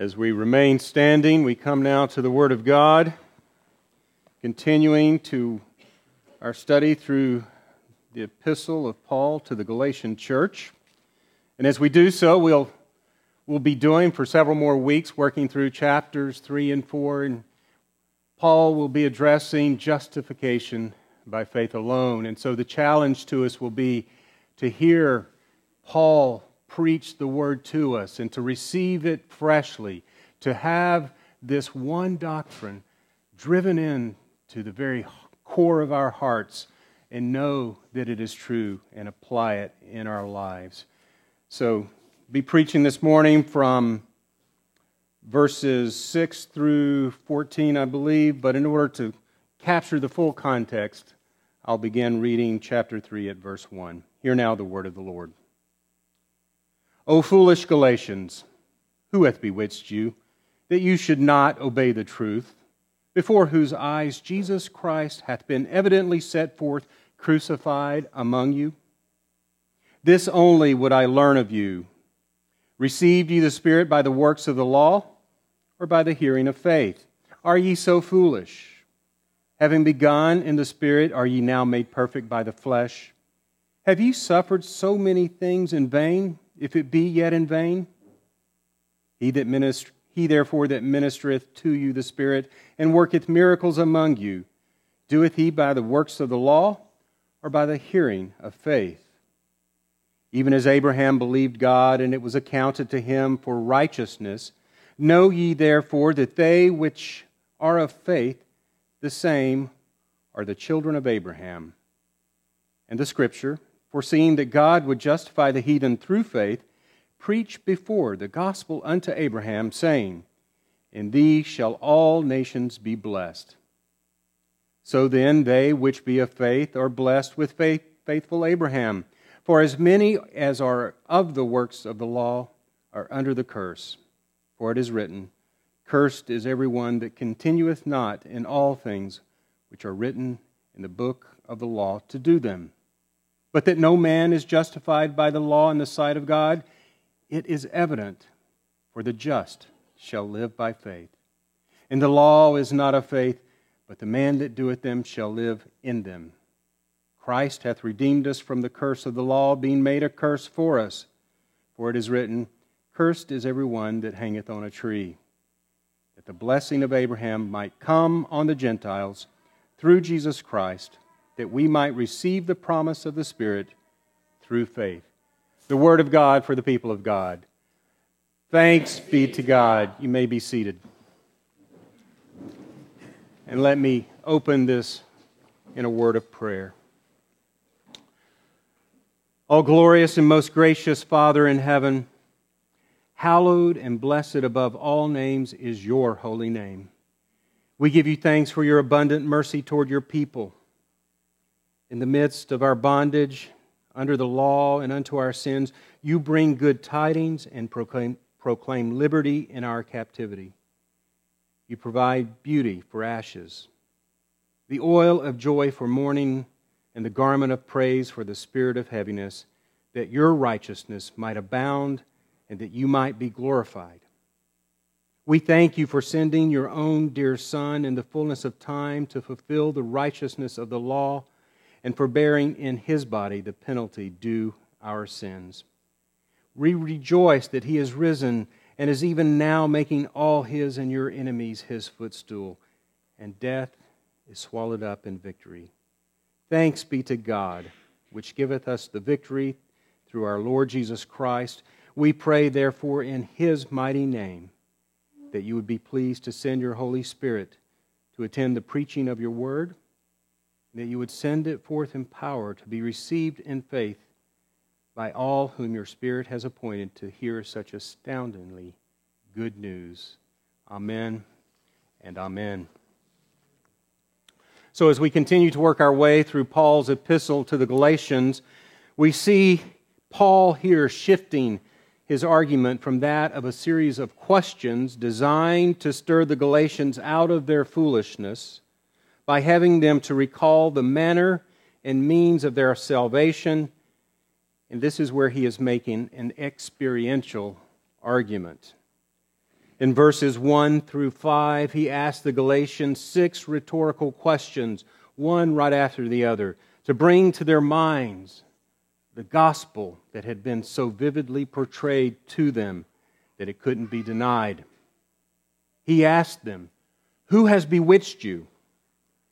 As we remain standing, we come now to the Word of God, continuing to our study through the epistle of Paul to the Galatian church. And as we do so, we'll, we'll be doing for several more weeks, working through chapters 3 and 4. And Paul will be addressing justification by faith alone. And so the challenge to us will be to hear Paul preach the word to us and to receive it freshly, to have this one doctrine driven in to the very core of our hearts and know that it is true and apply it in our lives. So, be preaching this morning from verses 6 through 14, I believe, but in order to capture the full context, I'll begin reading chapter 3 at verse 1. Hear now the word of the Lord. O foolish Galatians, who hath bewitched you, that you should not obey the truth, before whose eyes Jesus Christ hath been evidently set forth crucified among you? This only would I learn of you. Received ye the Spirit by the works of the law, or by the hearing of faith? Are ye so foolish? Having begun in the Spirit, are ye now made perfect by the flesh? Have ye suffered so many things in vain? If it be yet in vain? He, that minister, he therefore that ministereth to you the Spirit and worketh miracles among you, doeth he by the works of the law or by the hearing of faith? Even as Abraham believed God, and it was accounted to him for righteousness, know ye therefore that they which are of faith, the same are the children of Abraham. And the Scripture, foreseeing that God would justify the heathen through faith, preached before the gospel unto Abraham, saying, In thee shall all nations be blessed. So then, they which be of faith are blessed with faith, faithful Abraham. For as many as are of the works of the law are under the curse. For it is written, Cursed is every one that continueth not in all things which are written in the book of the law to do them but that no man is justified by the law in the sight of God, it is evident, for the just shall live by faith. And the law is not of faith, but the man that doeth them shall live in them. Christ hath redeemed us from the curse of the law, being made a curse for us. For it is written, Cursed is every one that hangeth on a tree, that the blessing of Abraham might come on the Gentiles through Jesus Christ that we might receive the promise of the Spirit through faith. The Word of God for the people of God. Thanks be to God. You may be seated. And let me open this in a word of prayer. O glorious and most gracious Father in heaven, hallowed and blessed above all names is your holy name. We give you thanks for your abundant mercy toward your people in the midst of our bondage under the law and unto our sins, you bring good tidings and proclaim, proclaim liberty in our captivity. You provide beauty for ashes, the oil of joy for mourning, and the garment of praise for the spirit of heaviness, that your righteousness might abound and that you might be glorified. We thank you for sending your own dear Son in the fullness of time to fulfill the righteousness of the law and for bearing in his body the penalty due our sins. We rejoice that he is risen and is even now making all his and your enemies his footstool, and death is swallowed up in victory. Thanks be to God, which giveth us the victory through our Lord Jesus Christ. We pray, therefore, in his mighty name, that you would be pleased to send your Holy Spirit to attend the preaching of your word that you would send it forth in power to be received in faith by all whom your Spirit has appointed to hear such astoundingly good news. Amen and amen. So, as we continue to work our way through Paul's epistle to the Galatians, we see Paul here shifting his argument from that of a series of questions designed to stir the Galatians out of their foolishness by having them to recall the manner and means of their salvation. And this is where he is making an experiential argument. In verses 1 through 5, he asked the Galatians six rhetorical questions, one right after the other, to bring to their minds the gospel that had been so vividly portrayed to them that it couldn't be denied. He asked them, Who has bewitched you?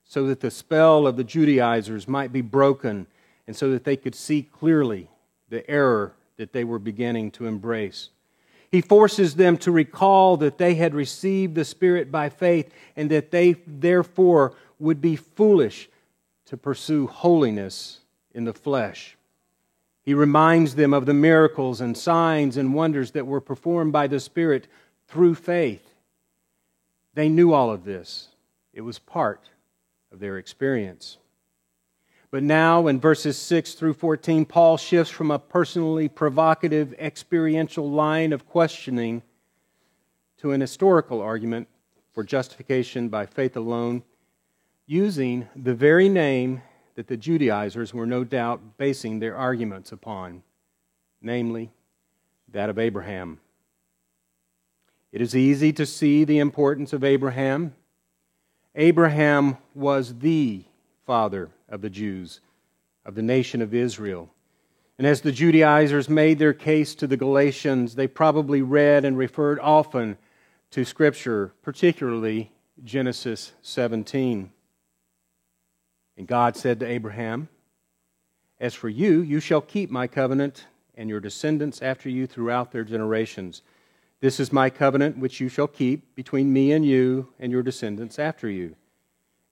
So that the spell of the Judaizers might be broken and so that they could see clearly the error that they were beginning to embrace. He forces them to recall that they had received the Spirit by faith and that they therefore would be foolish to pursue holiness in the flesh. He reminds them of the miracles and signs and wonders that were performed by the Spirit through faith. They knew all of this, it was part of their experience. But now, in verses 6 through 14, Paul shifts from a personally provocative experiential line of questioning to an historical argument for justification by faith alone, using the very name that the Judaizers were no doubt basing their arguments upon, namely that of Abraham. It is easy to see the importance of Abraham. Abraham was the father of the Jews, of the nation of Israel. And as the Judaizers made their case to the Galatians, they probably read and referred often to Scripture, particularly Genesis 17. And God said to Abraham, As for you, you shall keep my covenant and your descendants after you throughout their generations. This is my covenant which you shall keep between me and you and your descendants after you.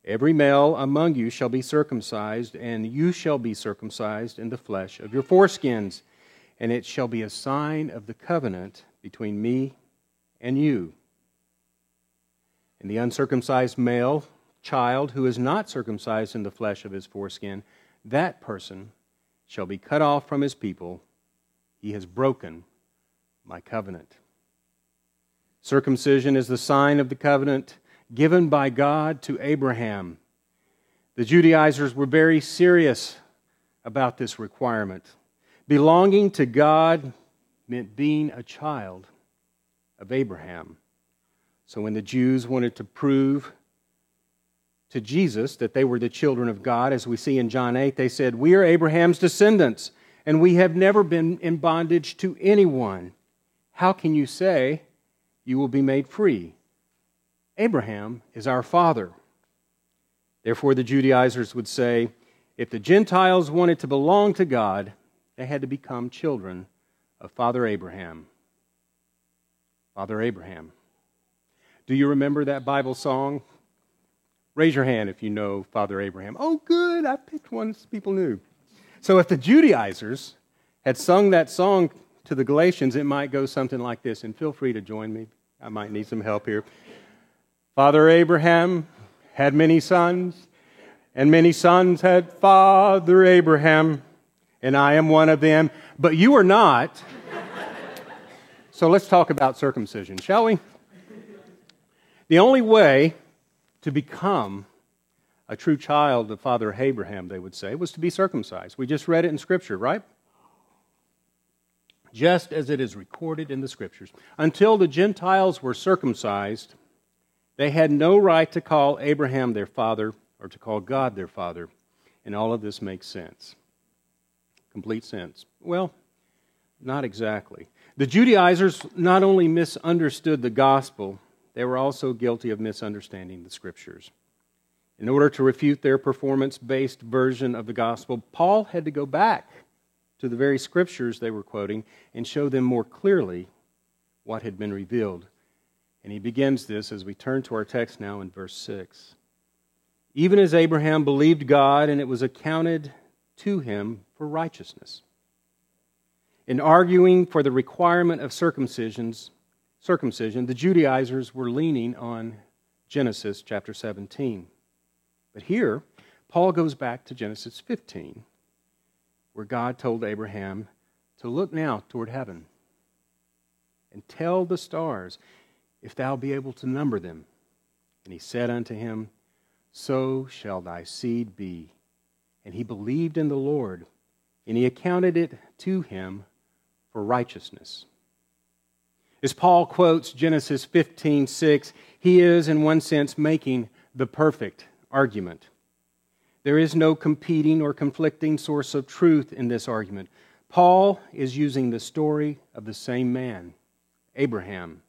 Every male among you shall be circumcised, and you shall be circumcised in the flesh of your foreskins, and it shall be a sign of the covenant between me and you. And the uncircumcised male child who is not circumcised in the flesh of his foreskin, that person shall be cut off from his people. He has broken my covenant. Circumcision is the sign of the covenant given by God to Abraham. The Judaizers were very serious about this requirement. Belonging to God meant being a child of Abraham. So when the Jews wanted to prove to Jesus that they were the children of God, as we see in John 8, they said, We are Abraham's descendants, and we have never been in bondage to anyone. How can you say you will be made free? Abraham is our father. Therefore, the Judaizers would say if the Gentiles wanted to belong to God, they had to become children of Father Abraham. Father Abraham. Do you remember that Bible song? Raise your hand if you know Father Abraham. Oh, good, I picked one people knew. So, if the Judaizers had sung that song to the Galatians, it might go something like this. And feel free to join me. I might need some help here. Father Abraham had many sons, and many sons had Father Abraham, and I am one of them, but you are not. so let's talk about circumcision, shall we? The only way to become a true child of Father Abraham, they would say, was to be circumcised. We just read it in Scripture, right? Just as it is recorded in the Scriptures. Until the Gentiles were circumcised, they had no right to call Abraham their father or to call God their father. And all of this makes sense. Complete sense. Well, not exactly. The Judaizers not only misunderstood the gospel, they were also guilty of misunderstanding the scriptures. In order to refute their performance based version of the gospel, Paul had to go back to the very scriptures they were quoting and show them more clearly what had been revealed and he begins this as we turn to our text now in verse 6. Even as Abraham believed God, and it was accounted to him for righteousness. In arguing for the requirement of circumcisions, circumcision, the Judaizers were leaning on Genesis chapter 17. But here, Paul goes back to Genesis 15, where God told Abraham to look now toward heaven and tell the stars if thou be able to number them. And he said unto him, So shall thy seed be. And he believed in the Lord, and he accounted it to him for righteousness. As Paul quotes Genesis 15:6, he is in one sense making the perfect argument. There is no competing or conflicting source of truth in this argument. Paul is using the story of the same man, Abraham,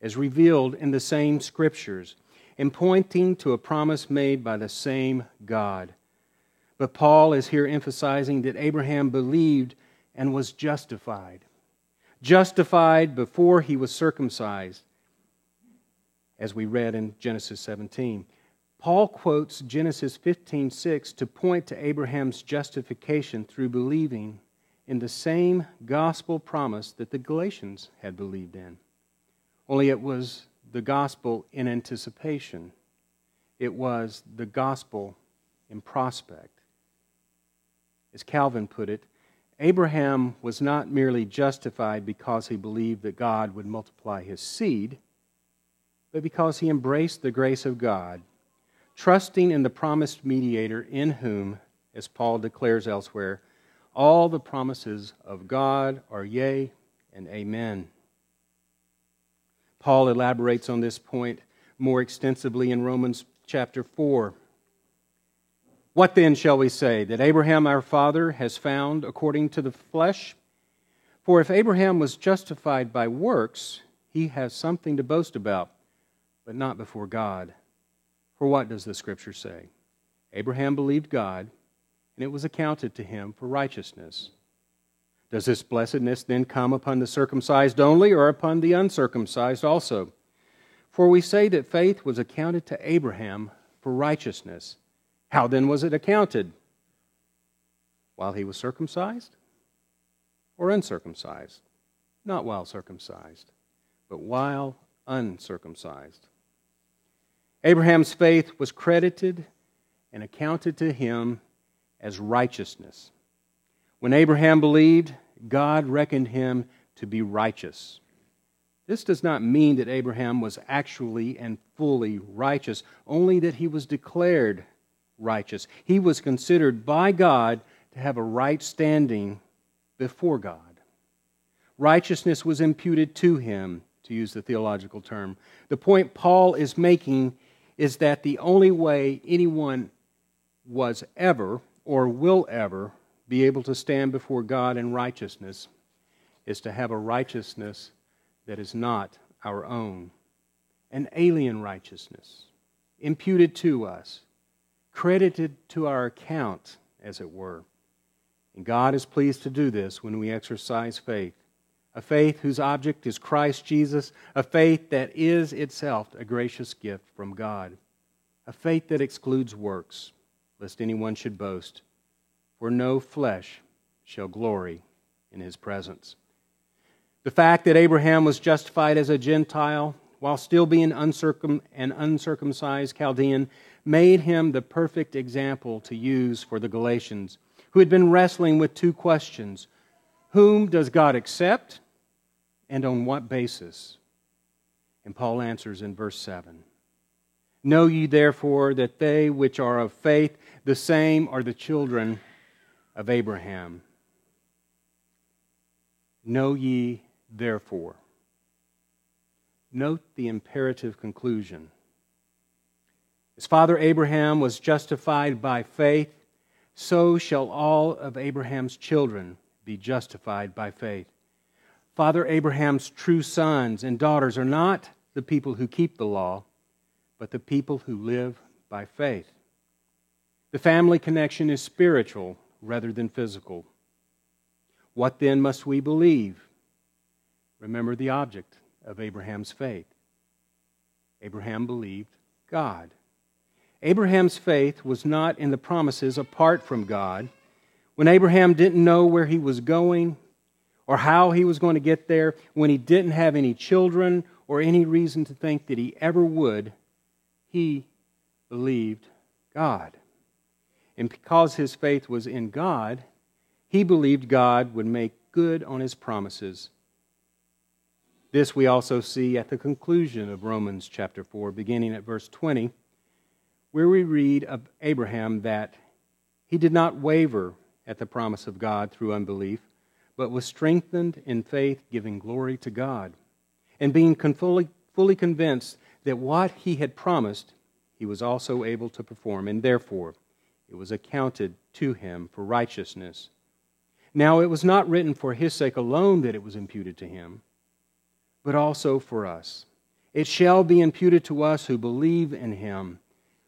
as revealed in the same scriptures, and pointing to a promise made by the same God. But Paul is here emphasizing that Abraham believed and was justified. Justified before he was circumcised, as we read in Genesis 17. Paul quotes Genesis 15:6 to point to Abraham's justification through believing in the same gospel promise that the Galatians had believed in. Only it was the gospel in anticipation. It was the gospel in prospect. As Calvin put it, Abraham was not merely justified because he believed that God would multiply his seed, but because he embraced the grace of God, trusting in the promised mediator in whom, as Paul declares elsewhere, all the promises of God are yea and amen. Paul elaborates on this point more extensively in Romans chapter 4. What then shall we say? That Abraham our father has found according to the flesh? For if Abraham was justified by works, he has something to boast about, but not before God. For what does the Scripture say? Abraham believed God, and it was accounted to him for righteousness. Does this blessedness then come upon the circumcised only, or upon the uncircumcised also? For we say that faith was accounted to Abraham for righteousness. How then was it accounted? While he was circumcised or uncircumcised? Not while circumcised, but while uncircumcised. Abraham's faith was credited and accounted to him as righteousness. When Abraham believed, God reckoned him to be righteous. This does not mean that Abraham was actually and fully righteous, only that he was declared righteous. He was considered by God to have a right standing before God. Righteousness was imputed to him, to use the theological term. The point Paul is making is that the only way anyone was ever or will ever be able to stand before God in righteousness is to have a righteousness that is not our own, an alien righteousness imputed to us credited to our account, as it were. And God is pleased to do this when we exercise faith. A faith whose object is Christ Jesus, a faith that is itself a gracious gift from God, a faith that excludes works, lest anyone should boast, for no flesh shall glory in his presence. The fact that Abraham was justified as a Gentile while still being uncircum- an uncircumcised Chaldean made him the perfect example to use for the Galatians, who had been wrestling with two questions Whom does God accept, and on what basis? And Paul answers in verse 7 Know ye therefore that they which are of faith, the same are the children of Abraham. Know ye therefore. Note the imperative conclusion. As Father Abraham was justified by faith, so shall all of Abraham's children be justified by faith. Father Abraham's true sons and daughters are not the people who keep the law, but the people who live by faith. The family connection is spiritual rather than physical. What then must we believe? Remember the object of Abraham's faith. Abraham believed God. Abraham's faith was not in the promises apart from God. When Abraham didn't know where he was going or how he was going to get there, when he didn't have any children or any reason to think that he ever would, he believed God. And because his faith was in God, he believed God would make good on his promises. This we also see at the conclusion of Romans chapter 4, beginning at verse 20 where we read of Abraham that he did not waver at the promise of God through unbelief, but was strengthened in faith, giving glory to God, and being fully, fully convinced that what he had promised he was also able to perform, and therefore it was accounted to him for righteousness. Now it was not written for his sake alone that it was imputed to him, but also for us. It shall be imputed to us who believe in him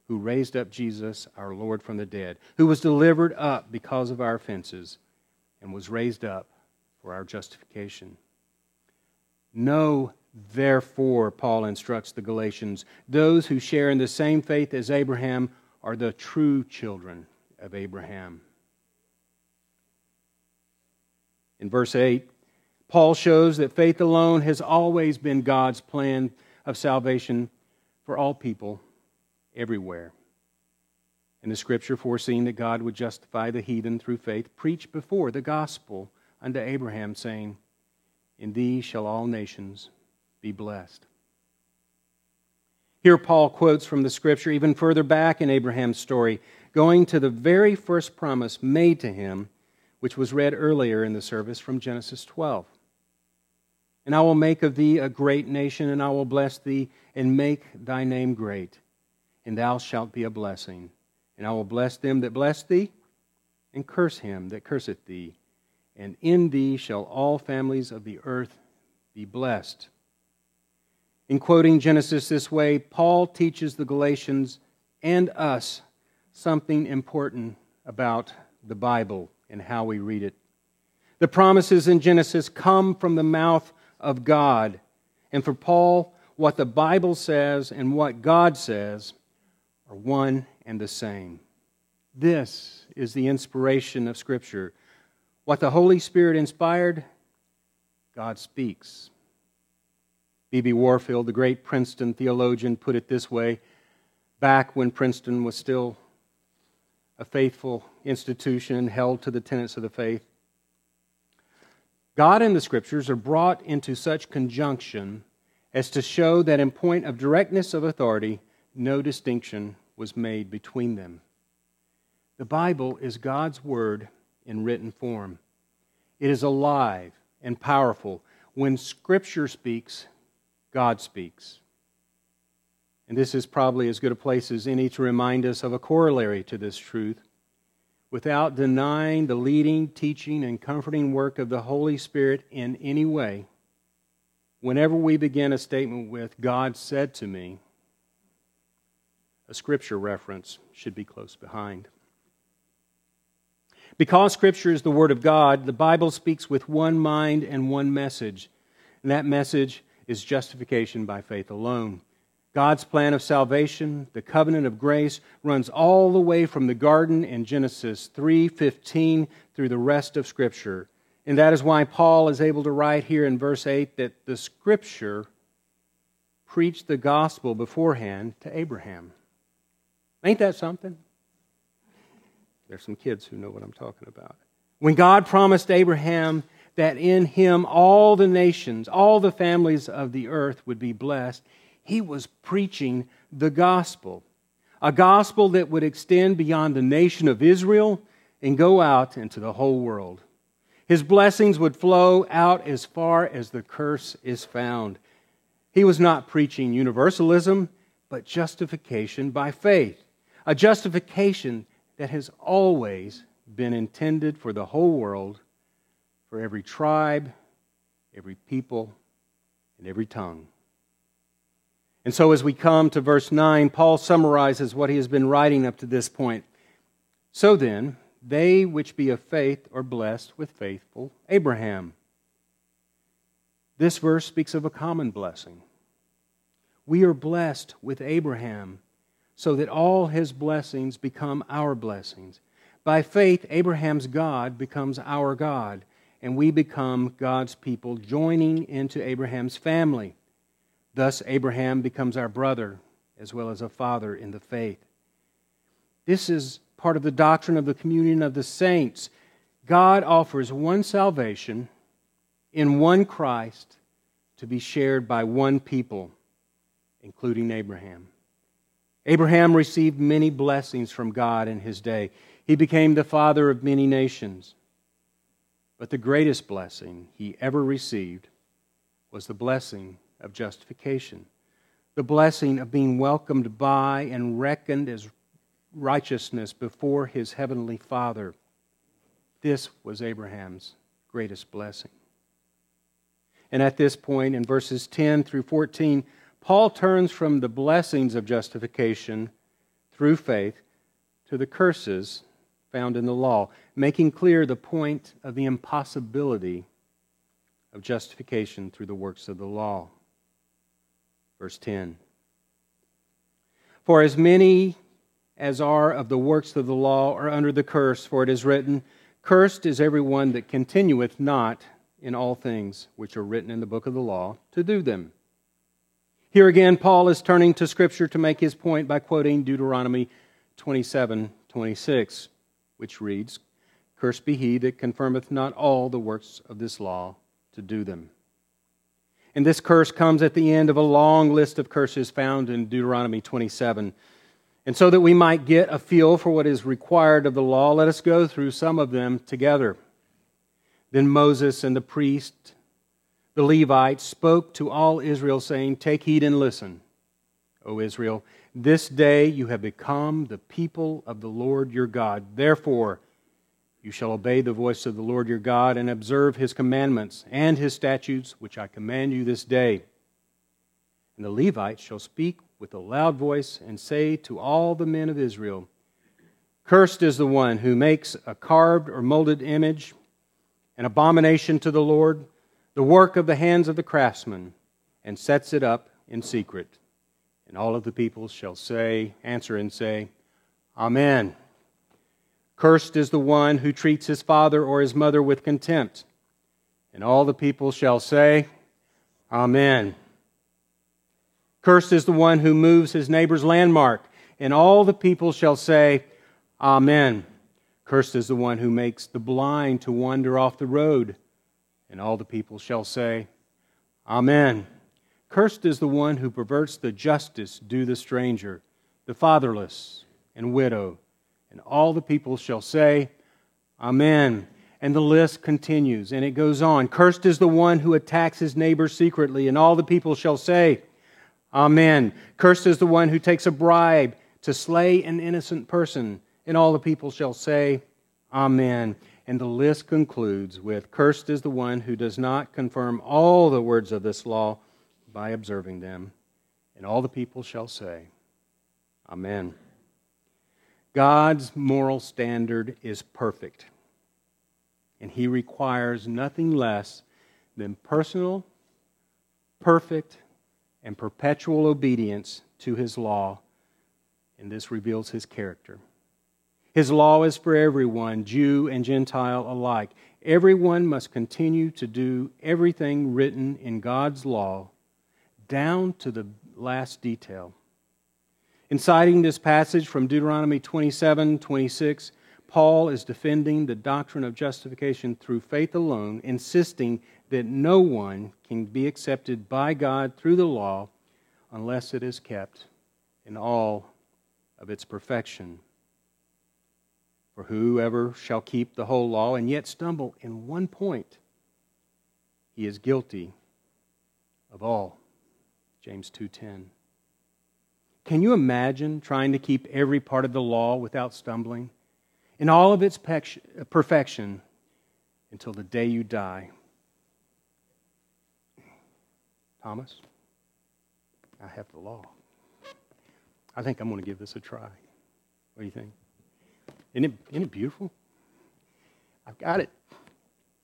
who raised up Jesus, our Lord, from the dead, who was delivered up because of our offenses and was raised up for our justification. Know, therefore, Paul instructs the Galatians, those who share in the same faith as Abraham are the true children of Abraham. In verse 8, Paul shows that faith alone has always been God's plan of salvation for all people everywhere. In the scripture, foreseeing that God would justify the heathen through faith, preached before the gospel unto Abraham, saying, In thee shall all nations be blessed. Here, Paul quotes from the scripture even further back in Abraham's story, going to the very first promise made to him, which was read earlier in the service from Genesis 12. And I will make of thee a great nation, and I will bless thee, and make thy name great, and thou shalt be a blessing. And I will bless them that bless thee, and curse him that curseth thee and in thee shall all families of the earth be blessed. In quoting Genesis this way, Paul teaches the Galatians and us something important about the Bible and how we read it. The promises in Genesis come from the mouth of God. And for Paul, what the Bible says and what God says are one and the same. This is the inspiration of Scripture. What the Holy Spirit inspired, God speaks. B.B. Warfield, the great Princeton theologian, put it this way back when Princeton was still a faithful institution held to the tenets of the faith. God and the Scriptures are brought into such conjunction as to show that in point of directness of authority, no distinction was made between them. The Bible is God's Word in written form. It is alive and powerful. When Scripture speaks, God speaks. And this is probably as good a place as any to remind us of a corollary to this truth. Without denying the leading, teaching, and comforting work of the Holy Spirit in any way, whenever we begin a statement with, God said to me, a scripture reference should be close behind. Because Scripture is the Word of God, the Bible speaks with one mind and one message. And that message is justification by faith alone. God's plan of salvation, the covenant of grace, runs all the way from the garden in Genesis 3:15 through the rest of scripture. And that is why Paul is able to write here in verse 8 that the scripture preached the gospel beforehand to Abraham. Ain't that something? There's some kids who know what I'm talking about. When God promised Abraham that in him all the nations, all the families of the earth would be blessed, he was preaching the gospel. A gospel that would extend beyond the nation of Israel and go out into the whole world. His blessings would flow out as far as the curse is found. He was not preaching universalism, but justification by faith. A justification that has always been intended for the whole world, for every tribe, every people, and every tongue. And so, as we come to verse 9, Paul summarizes what he has been writing up to this point. So then, they which be of faith are blessed with faithful Abraham. This verse speaks of a common blessing. We are blessed with Abraham so that all his blessings become our blessings. By faith, Abraham's God becomes our God, and we become God's people, joining into Abraham's family. Thus, Abraham becomes our brother as well as a father in the faith. This is part of the doctrine of the communion of the saints. God offers one salvation in one Christ to be shared by one people, including Abraham. Abraham received many blessings from God in his day. He became the father of many nations. But the greatest blessing he ever received was the blessing of justification, the blessing of being welcomed by and reckoned as righteousness before his heavenly Father. This was Abraham's greatest blessing. And at this point, in verses 10 through 14, Paul turns from the blessings of justification through faith to the curses found in the law, making clear the point of the impossibility of justification through the works of the law. Verse 10 For as many as are of the works of the law are under the curse, for it is written, Cursed is every one that continueth not in all things which are written in the book of the law to do them. Here again, Paul is turning to Scripture to make his point by quoting Deuteronomy 27 26, which reads, Cursed be he that confirmeth not all the works of this law to do them. And this curse comes at the end of a long list of curses found in Deuteronomy 27. And so that we might get a feel for what is required of the law, let us go through some of them together. Then Moses and the priest, the Levites, spoke to all Israel, saying, Take heed and listen, O Israel. This day you have become the people of the Lord your God. Therefore, you shall obey the voice of the Lord your God and observe his commandments and his statutes, which I command you this day. And the Levites shall speak with a loud voice and say to all the men of Israel, Cursed is the one who makes a carved or molded image, an abomination to the Lord, the work of the hands of the craftsman, and sets it up in secret. And all of the people shall say, answer and say, Amen. Cursed is the one who treats his father or his mother with contempt. And all the people shall say, Amen. Cursed is the one who moves his neighbor's landmark, and all the people shall say, Amen. Cursed is the one who makes the blind to wander off the road, and all the people shall say, Amen. Cursed is the one who perverts the justice due the stranger, the fatherless and widow, and all the people shall say, Amen. And the list continues, and it goes on. Cursed is the one who attacks his neighbor secretly, and all the people shall say, Amen. Cursed is the one who takes a bribe to slay an innocent person. And all the people shall say, Amen. And the list concludes with Cursed is the one who does not confirm all the words of this law by observing them. And all the people shall say, Amen. God's moral standard is perfect, and He requires nothing less than personal, perfect, and perpetual obedience to his law, and this reveals his character. His law is for everyone, Jew and Gentile alike. Everyone must continue to do everything written in God's law, down to the last detail. In citing this passage from Deuteronomy 27 26, Paul is defending the doctrine of justification through faith alone, insisting that no one can be accepted by God through the law unless it is kept in all of its perfection. For whoever shall keep the whole law and yet stumble in one point, he is guilty of all. James 2:10. Can you imagine trying to keep every part of the law without stumbling in all of its uh, perfection until the day you die? Thomas, I have the law. I think I'm going to give this a try. What do you think? Isn't it, isn't it beautiful? I've got it.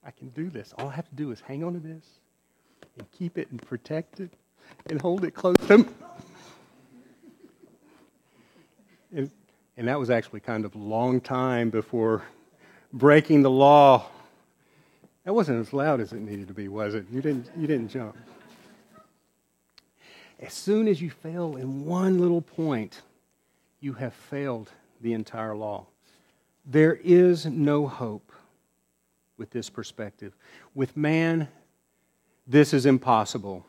I can do this. All I have to do is hang on to this and keep it and protect it and hold it close to me. And, and that was actually kind of a long time before breaking the law. That wasn't as loud as it needed to be, was it? You didn't, you didn't jump. As soon as you fail in one little point, you have failed the entire law. There is no hope with this perspective. With man, this is impossible.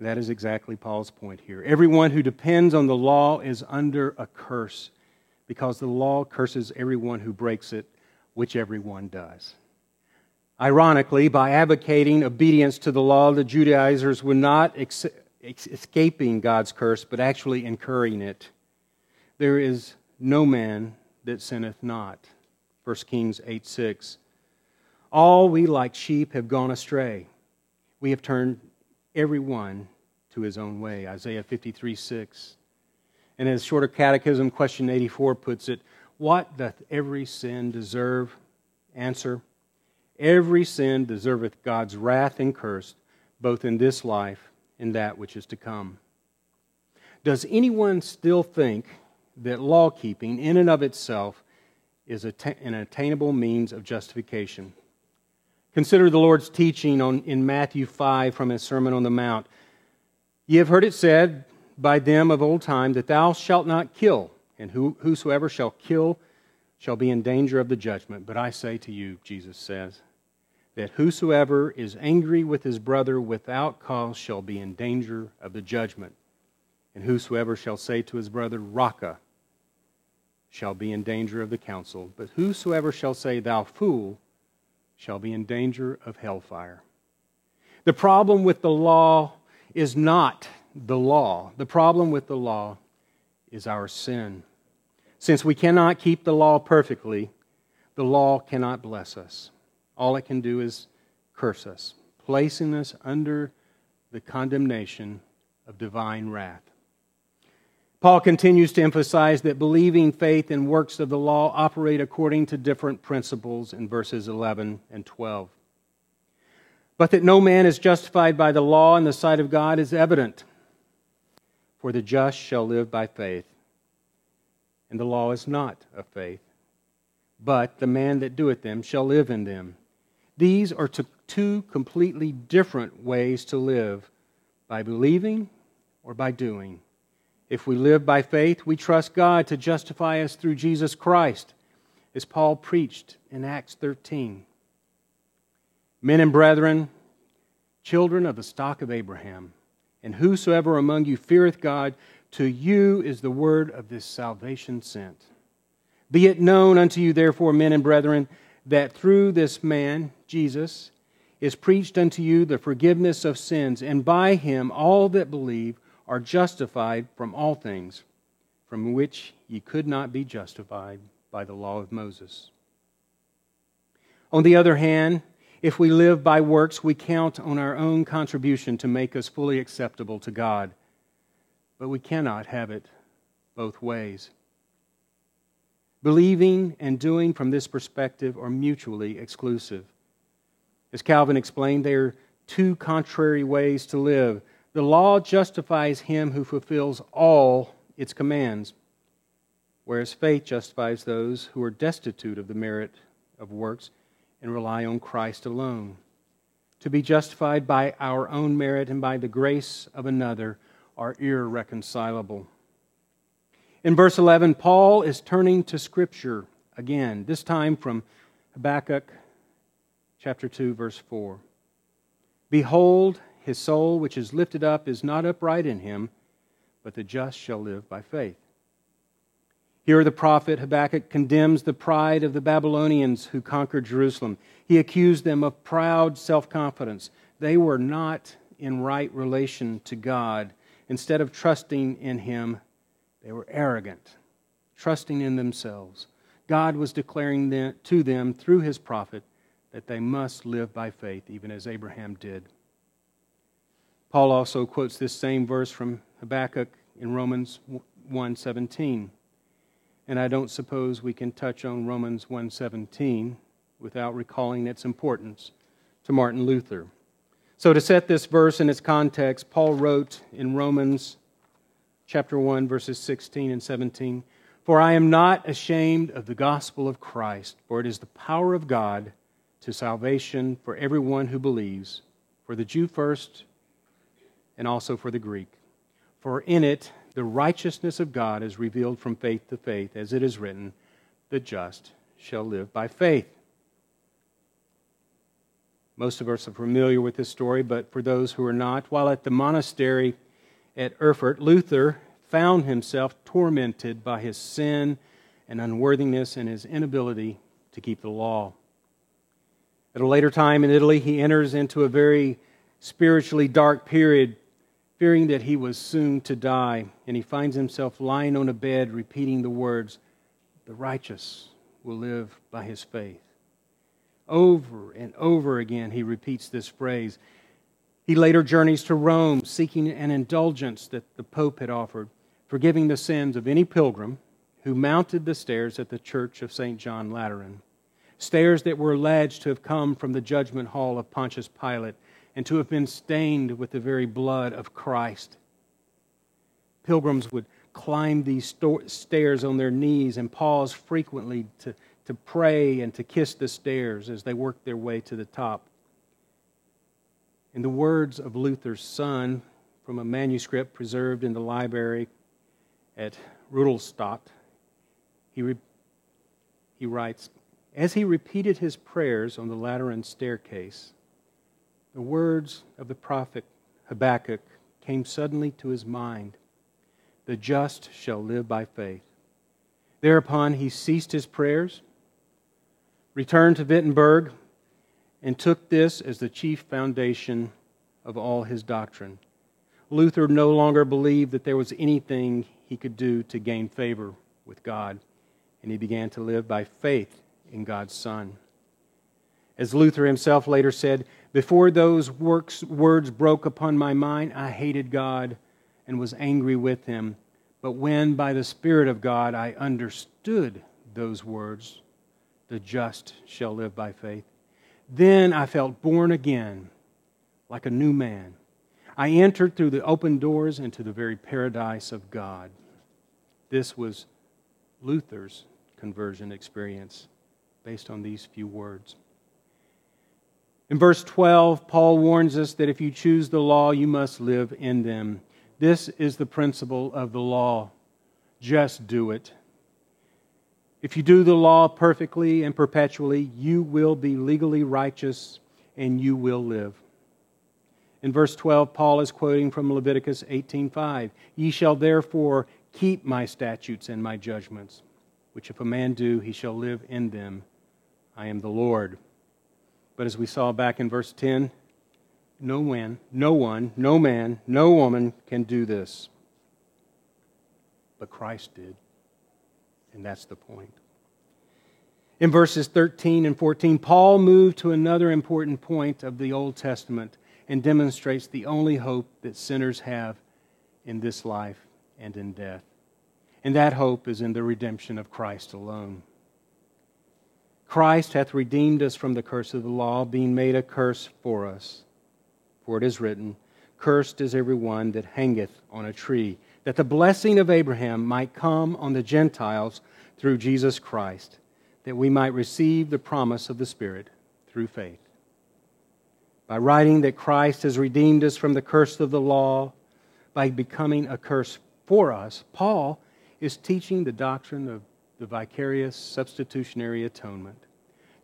That is exactly Paul's point here. Everyone who depends on the law is under a curse because the law curses everyone who breaks it, which everyone does. Ironically, by advocating obedience to the law, the Judaizers were not ex- escaping God's curse, but actually incurring it. There is no man that sinneth not. 1 Kings 8 6. All we like sheep have gone astray. We have turned every one to his own way. Isaiah 53 6. And as Shorter Catechism, question 84 puts it, what doth every sin deserve? Answer Every sin deserveth God's wrath and curse, both in this life and that which is to come. Does anyone still think that law keeping, in and of itself, is an attainable means of justification? Consider the Lord's teaching on, in Matthew 5 from his Sermon on the Mount. Ye have heard it said by them of old time that thou shalt not kill, and whosoever shall kill shall be in danger of the judgment. But I say to you, Jesus says, that whosoever is angry with his brother without cause shall be in danger of the judgment. And whosoever shall say to his brother, Raca, shall be in danger of the council. But whosoever shall say, Thou fool, shall be in danger of hellfire. The problem with the law is not the law. The problem with the law is our sin. Since we cannot keep the law perfectly, the law cannot bless us all it can do is curse us, placing us under the condemnation of divine wrath. Paul continues to emphasize that believing faith and works of the law operate according to different principles in verses 11 and 12. But that no man is justified by the law in the sight of God is evident. For the just shall live by faith. And the law is not of faith. But the man that doeth them shall live in them. These are two completely different ways to live by believing or by doing. If we live by faith, we trust God to justify us through Jesus Christ, as Paul preached in Acts 13. Men and brethren, children of the stock of Abraham, and whosoever among you feareth God, to you is the word of this salvation sent. Be it known unto you, therefore, men and brethren, that through this man, Jesus, is preached unto you the forgiveness of sins, and by him all that believe are justified from all things from which ye could not be justified by the law of Moses. On the other hand, if we live by works, we count on our own contribution to make us fully acceptable to God. But we cannot have it both ways. Believing and doing from this perspective are mutually exclusive. As Calvin explained, they are two contrary ways to live. The law justifies him who fulfills all its commands, whereas faith justifies those who are destitute of the merit of works and rely on Christ alone. To be justified by our own merit and by the grace of another are irreconcilable. In verse 11, Paul is turning to Scripture again, this time from Habakkuk chapter 2, verse 4. Behold, his soul which is lifted up is not upright in him, but the just shall live by faith. Here, the prophet Habakkuk condemns the pride of the Babylonians who conquered Jerusalem. He accused them of proud self confidence. They were not in right relation to God. Instead of trusting in Him, they were arrogant, trusting in themselves. God was declaring to them through his prophet that they must live by faith, even as Abraham did. Paul also quotes this same verse from Habakkuk in Romans 1:17. And I don't suppose we can touch on Romans 1:17 without recalling its importance to Martin Luther. So to set this verse in its context, Paul wrote in Romans chapter 1, verses 16 and 17. For I am not ashamed of the gospel of Christ, for it is the power of God to salvation for everyone who believes, for the Jew first, and also for the Greek. For in it the righteousness of God is revealed from faith to faith, as it is written, the just shall live by faith. Most of us are familiar with this story, but for those who are not, while at the monastery, at Erfurt, Luther found himself tormented by his sin and unworthiness and his inability to keep the law. At a later time in Italy, he enters into a very spiritually dark period, fearing that he was soon to die, and he finds himself lying on a bed repeating the words, The righteous will live by his faith. Over and over again, he repeats this phrase. He later journeys to Rome, seeking an indulgence that the Pope had offered, forgiving the sins of any pilgrim who mounted the stairs at the church of St. John Lateran. Stairs that were alleged to have come from the judgment hall of Pontius Pilate and to have been stained with the very blood of Christ. Pilgrims would climb these stairs on their knees and pause frequently to, to pray and to kiss the stairs as they worked their way to the top. In the words of Luther's son from a manuscript preserved in the library at Rudolstadt, he, re- he writes As he repeated his prayers on the Lateran staircase, the words of the prophet Habakkuk came suddenly to his mind The just shall live by faith. Thereupon he ceased his prayers, returned to Wittenberg, and took this as the chief foundation of all his doctrine. Luther no longer believed that there was anything he could do to gain favor with God, and he began to live by faith in God's Son. As Luther himself later said, Before those works, words broke upon my mind, I hated God and was angry with him. But when by the Spirit of God I understood those words, the just shall live by faith, then I felt born again like a new man. I entered through the open doors into the very paradise of God. This was Luther's conversion experience based on these few words. In verse 12, Paul warns us that if you choose the law, you must live in them. This is the principle of the law. Just do it. If you do the law perfectly and perpetually, you will be legally righteous and you will live. In verse 12, Paul is quoting from Leviticus 18:5. Ye shall therefore keep my statutes and my judgments, which if a man do, he shall live in them. I am the Lord. But as we saw back in verse 10, no one, no one, no man, no woman can do this. But Christ did. And that's the point. In verses 13 and 14, Paul moved to another important point of the Old Testament and demonstrates the only hope that sinners have in this life and in death. And that hope is in the redemption of Christ alone. Christ hath redeemed us from the curse of the law, being made a curse for us. For it is written, Cursed is every one that hangeth on a tree, that the blessing of Abraham might come on the Gentiles through Jesus Christ, that we might receive the promise of the Spirit through faith. By writing that Christ has redeemed us from the curse of the law, by becoming a curse for us, Paul is teaching the doctrine of the vicarious substitutionary atonement.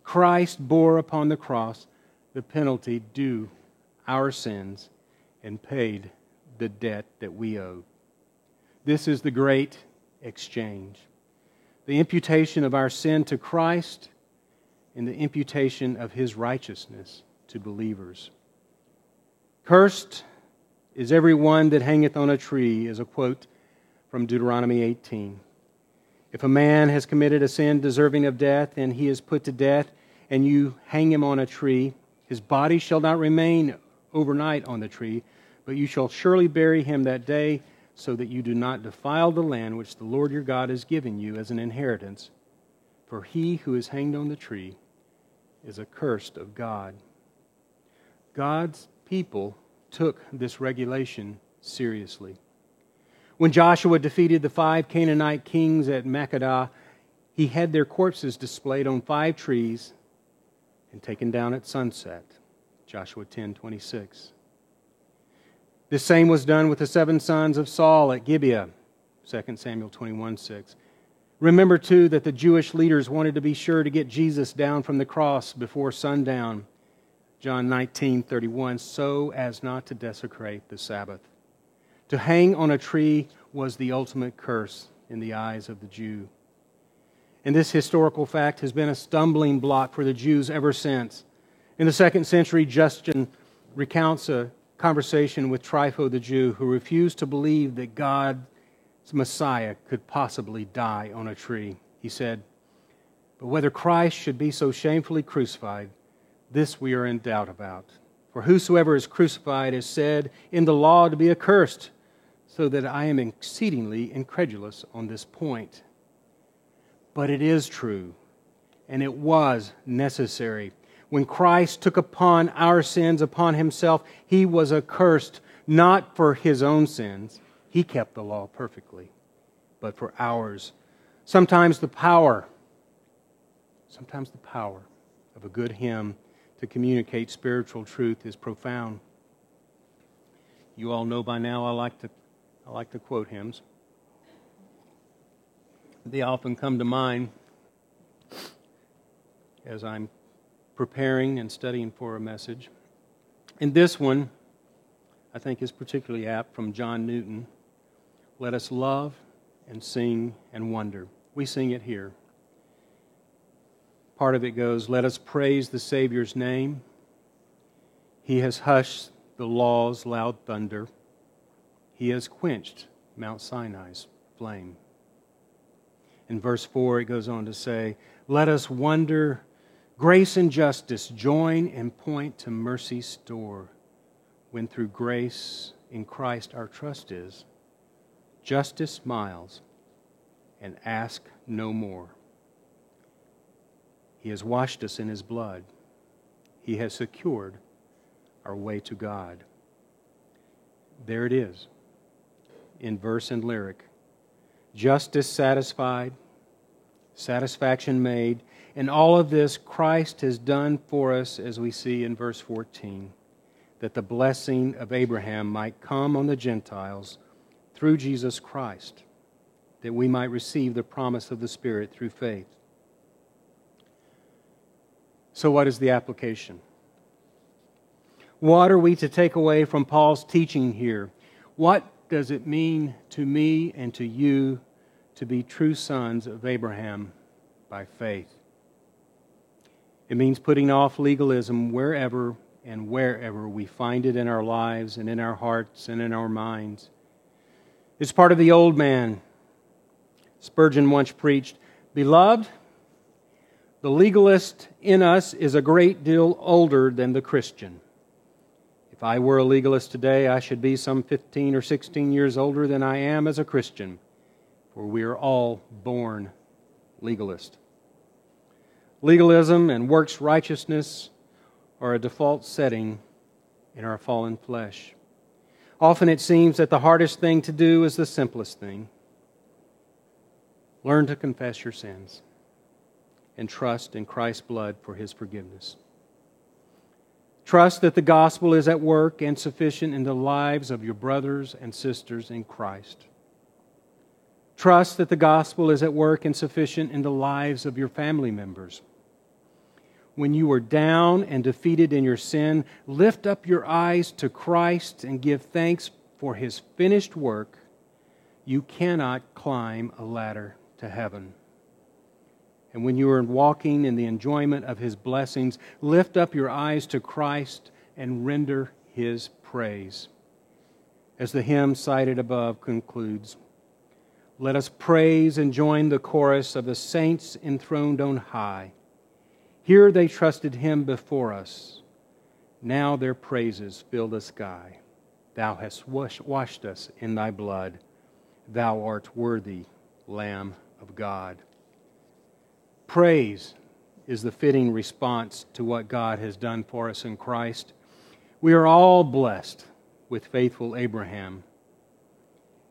Christ bore upon the cross the penalty due our sins and paid the debt that we owed. This is the great exchange the imputation of our sin to Christ and the imputation of his righteousness to believers. Cursed is every one that hangeth on a tree, is a quote from Deuteronomy 18. If a man has committed a sin deserving of death, and he is put to death, and you hang him on a tree, his body shall not remain overnight on the tree, but you shall surely bury him that day, so that you do not defile the land which the Lord your God has given you as an inheritance. For he who is hanged on the tree is accursed of God. God's people took this regulation seriously. When Joshua defeated the five Canaanite kings at Makkedah, he had their corpses displayed on five trees and taken down at sunset. Joshua 10:26. The same was done with the seven sons of Saul at Gibeah. 2 Samuel 21:6. Remember too that the Jewish leaders wanted to be sure to get Jesus down from the cross before sundown. John 19:31 so as not to desecrate the Sabbath. To hang on a tree was the ultimate curse in the eyes of the Jew. And this historical fact has been a stumbling block for the Jews ever since. In the second century, Justin recounts a conversation with Trypho the Jew who refused to believe that God's Messiah could possibly die on a tree. He said, But whether Christ should be so shamefully crucified, this we are in doubt about. For whosoever is crucified is said in the law to be accursed, so that I am exceedingly incredulous on this point. But it is true, and it was necessary when Christ took upon our sins upon himself, he was accursed not for his own sins. He kept the law perfectly, but for ours. Sometimes the power, sometimes the power of a good hymn to communicate spiritual truth is profound. You all know by now I like to, I like to quote hymns. They often come to mind as I'm preparing and studying for a message. And this one, I think, is particularly apt from John Newton. Let us love and sing and wonder. We sing it here. Part of it goes, Let us praise the Savior's name. He has hushed the law's loud thunder. He has quenched Mount Sinai's flame. In verse 4, it goes on to say, Let us wonder Grace and justice join and point to mercy's store. When through grace in Christ our trust is, justice smiles and ask no more. He has washed us in his blood. He has secured our way to God. There it is in verse and lyric. Justice satisfied, satisfaction made, and all of this Christ has done for us, as we see in verse 14, that the blessing of Abraham might come on the Gentiles through Jesus Christ, that we might receive the promise of the Spirit through faith. So, what is the application? What are we to take away from Paul's teaching here? What does it mean to me and to you to be true sons of Abraham by faith? It means putting off legalism wherever and wherever we find it in our lives and in our hearts and in our minds. It's part of the old man. Spurgeon once preached Beloved, the legalist in us is a great deal older than the Christian. If I were a legalist today, I should be some 15 or 16 years older than I am as a Christian, for we are all born legalist. Legalism and works righteousness are a default setting in our fallen flesh. Often it seems that the hardest thing to do is the simplest thing. Learn to confess your sins and trust in Christ's blood for his forgiveness. Trust that the gospel is at work and sufficient in the lives of your brothers and sisters in Christ. Trust that the gospel is at work and sufficient in the lives of your family members when you are down and defeated in your sin, lift up your eyes to Christ and give thanks for his finished work. You cannot climb a ladder to heaven. And when you are walking in the enjoyment of his blessings, lift up your eyes to Christ and render his praise. As the hymn cited above concludes, let us praise and join the chorus of the saints enthroned on high. Here they trusted him before us. Now their praises fill the sky. Thou hast washed us in thy blood. Thou art worthy, Lamb of God. Praise is the fitting response to what God has done for us in Christ. We are all blessed with faithful Abraham.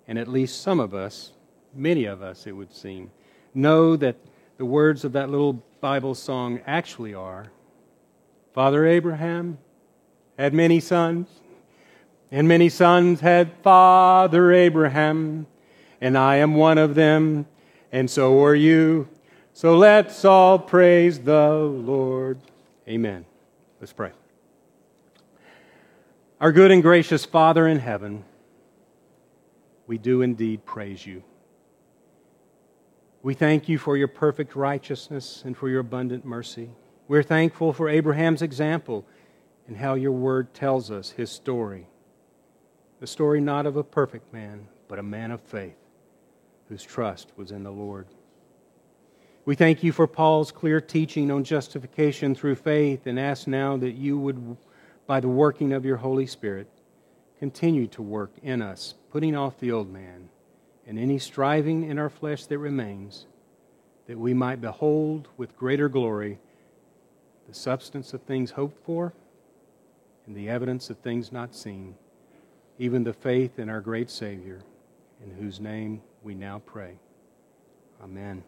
And at least some of us, many of us, it would seem, know that the words of that little Bible song actually are Father Abraham had many sons, and many sons had Father Abraham, and I am one of them, and so are you. So let's all praise the Lord. Amen. Let's pray. Our good and gracious Father in heaven, we do indeed praise you. We thank you for your perfect righteousness and for your abundant mercy. We're thankful for Abraham's example and how your word tells us his story. The story not of a perfect man, but a man of faith whose trust was in the Lord. We thank you for Paul's clear teaching on justification through faith and ask now that you would, by the working of your Holy Spirit, continue to work in us, putting off the old man and any striving in our flesh that remains, that we might behold with greater glory the substance of things hoped for and the evidence of things not seen, even the faith in our great Savior, in whose name we now pray. Amen.